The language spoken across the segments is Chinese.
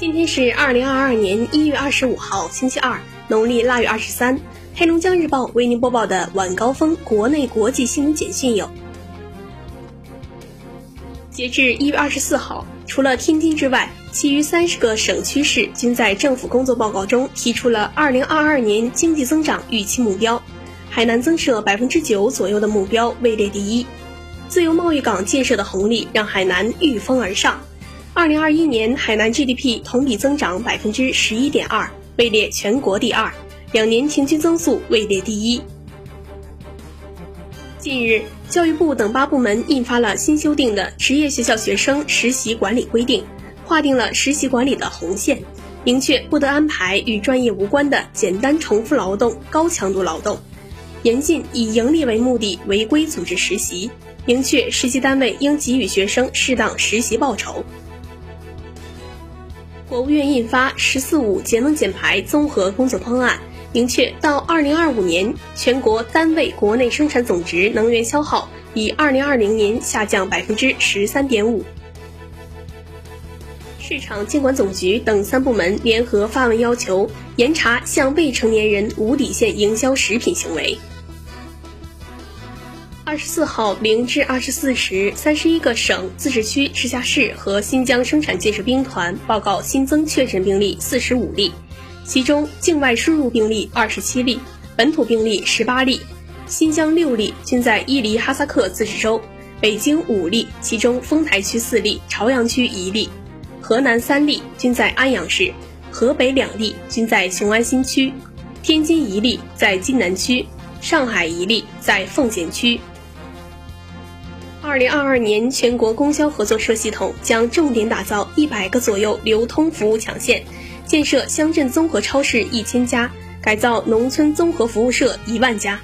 今天是二零二二年一月二十五号，星期二，农历腊月二十三。黑龙江日报为您播报的晚高峰国内国际新闻简讯有：截至一月二十四号，除了天津之外，其余三十个省区市均在政府工作报告中提出了二零二二年经济增长预期目标。海南增设百分之九左右的目标，位列第一。自由贸易港建设的红利让海南御风而上。二零二一年，海南 GDP 同比增长百分之十一点二，位列全国第二，两年平均增速位列第一。近日，教育部等八部门印发了新修订的《职业学校学生实习管理规定》，划定了实习管理的红线，明确不得安排与专业无关的简单重复劳动、高强度劳动，严禁以盈利为目的违规组织实习，明确实习单位应给予学生适当实习报酬。国务院印发“十四五”节能减排综合工作方案，明确到二零二五年，全国单位国内生产总值能源消耗比二零二零年下降百分之十三点五。市场监管总局等三部门联合发文要求严查向未成年人无底线营销食品行为。二十四号零至二十四时，三十一个省、自治区、直辖市和新疆生产建设兵团报告新增确诊病例四十五例，其中境外输入病例二十七例，本土病例十八例。新疆六例均在伊犁哈萨克自治州，北京五例，其中丰台区四例，朝阳区一例。河南三例均在安阳市，河北两例均在雄安新区，天津一例在津南区，上海一例在奉贤区。二零二二年，全国供销合作社系统将重点打造一百个左右流通服务强县，建设乡镇综合超市一千家，改造农村综合服务社一万家。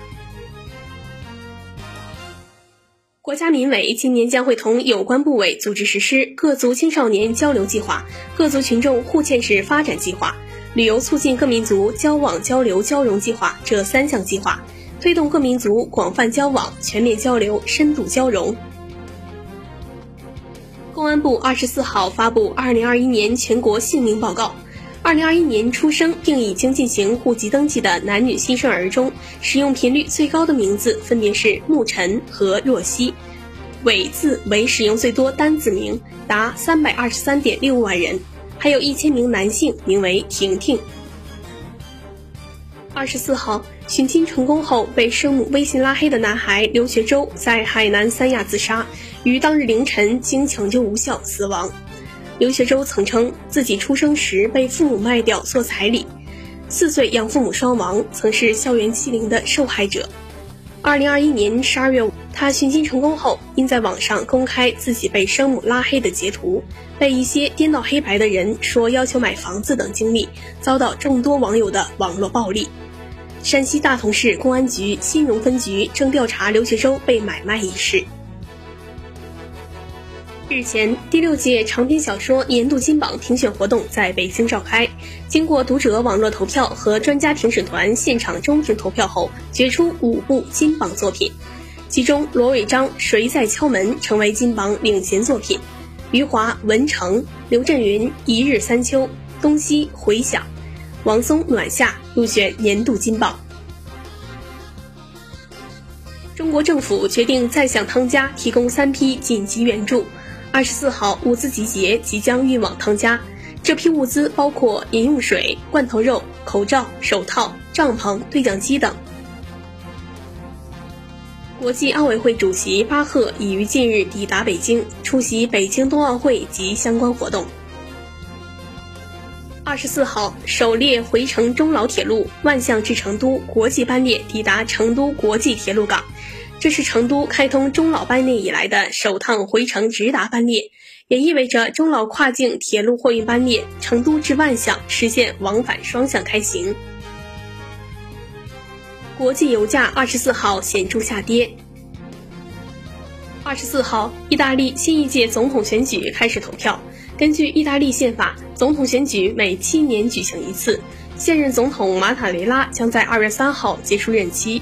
国家民委今年将会同有关部委组织实施各族青少年交流计划、各族群众互鉴式发展计划、旅游促进各民族交往交流交融计划这三项计划，推动各民族广泛交往、全面交流、深度交融。安部二十四号发布二零二一年全国姓名报告。二零二一年出生并已经进行户籍登记的男女新生儿中，使用频率最高的名字分别是沐晨和若曦，伟字为使用最多单字名，达三百二十三点六万人，还有一千名男性名为婷婷。二十四号寻亲成功后被生母微信拉黑的男孩刘学周在海南三亚自杀。于当日凌晨经抢救无效死亡。刘学周曾称自己出生时被父母卖掉做彩礼，四岁养父母双亡，曾是校园欺凌的受害者。二零二一年十二月五，他寻亲成功后，因在网上公开自己被生母拉黑的截图，被一些颠倒黑白的人说要求买房子等经历，遭到众多网友的网络暴力。山西大同市公安局新荣分局正调查刘学周被买卖一事。日前，第六届长篇小说年度金榜评选活动在北京召开。经过读者网络投票和专家评审团现场中评投票后，决出五部金榜作品。其中，罗伟章《谁在敲门》成为金榜领衔作品；余华《文成》，刘震云《一日三秋》，东西《回响》，王松《暖夏》入选年度金榜。中国政府决定再向汤加提供三批紧急援助。二十四号，物资集结即将运往汤加。这批物资包括饮用水、罐头肉、口罩、手套、帐篷、对讲机等。国际奥委会主席巴赫已于近日抵达北京，出席北京冬奥会及相关活动。二十四号，首列回程中老铁路万象至成都国际班列抵达成都国际铁路港。这是成都开通中老班列以来的首趟回程直达班列，也意味着中老跨境铁路货运班列成都至万象实现往返双向开行。国际油价二十四号显著下跌。二十四号，意大利新一届总统选举开始投票。根据意大利宪法，总统选举每七年举行一次，现任总统马塔雷拉将在二月三号结束任期。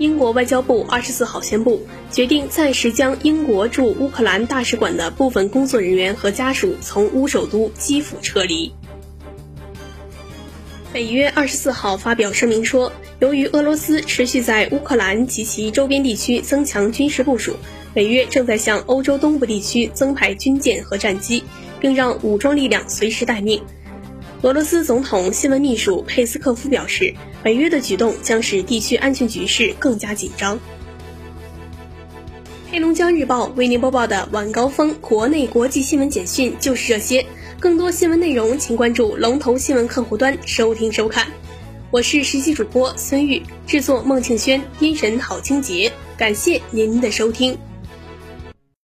英国外交部二十四号宣布，决定暂时将英国驻乌克兰大使馆的部分工作人员和家属从乌首都基辅撤离。北约二十四号发表声明说，由于俄罗斯持续在乌克兰及其周边地区增强军事部署，北约正在向欧洲东部地区增派军舰和战机，并让武装力量随时待命。俄罗斯总统新闻秘书佩斯科夫表示，北约的举动将使地区安全局势更加紧张。黑龙江日报为您播报的晚高峰国内国际新闻简讯就是这些，更多新闻内容请关注龙头新闻客户端收听收看。我是实习主播孙玉，制作孟庆轩，音神郝清杰，感谢您的收听。